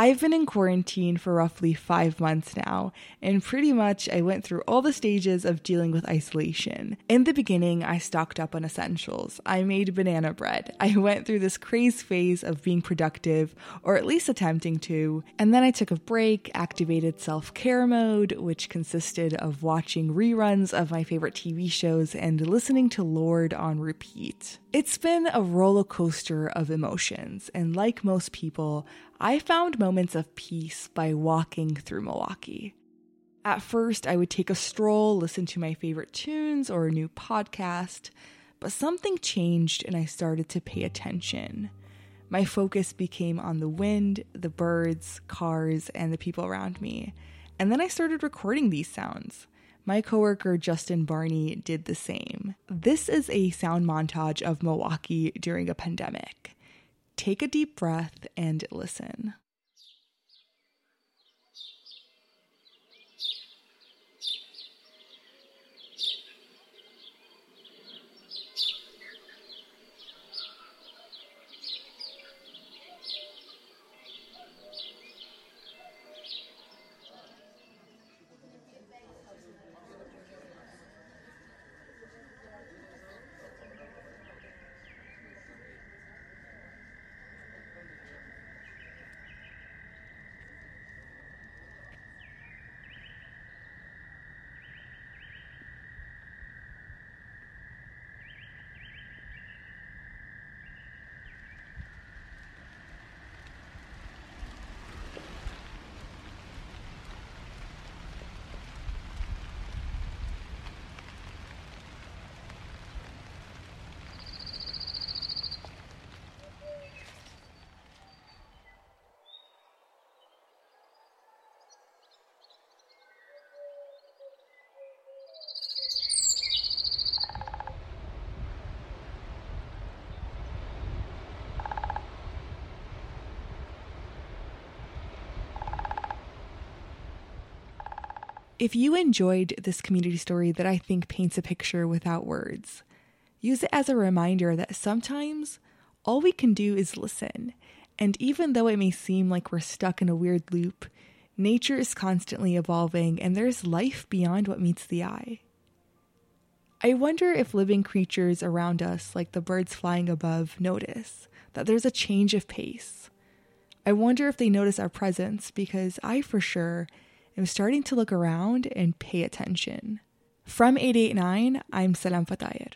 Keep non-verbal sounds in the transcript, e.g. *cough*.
I've been in quarantine for roughly five months now, and pretty much I went through all the stages of dealing with isolation. In the beginning, I stocked up on essentials. I made banana bread. *laughs* I went through this craze phase of being productive, or at least attempting to, and then I took a break, activated self care mode, which consisted of watching reruns of my favorite TV shows and listening to Lorde on repeat. It's been a roller coaster of emotions, and like most people, I found moments of peace by walking through Milwaukee. At first, I would take a stroll, listen to my favorite tunes or a new podcast, but something changed and I started to pay attention. My focus became on the wind, the birds, cars, and the people around me. And then I started recording these sounds. My coworker Justin Barney did the same. This is a sound montage of Milwaukee during a pandemic. Take a deep breath and listen. If you enjoyed this community story that I think paints a picture without words, use it as a reminder that sometimes all we can do is listen. And even though it may seem like we're stuck in a weird loop, nature is constantly evolving and there's life beyond what meets the eye. I wonder if living creatures around us, like the birds flying above, notice that there's a change of pace. I wonder if they notice our presence because I, for sure, am starting to look around and pay attention. From 889, I'm Salam Fatayer.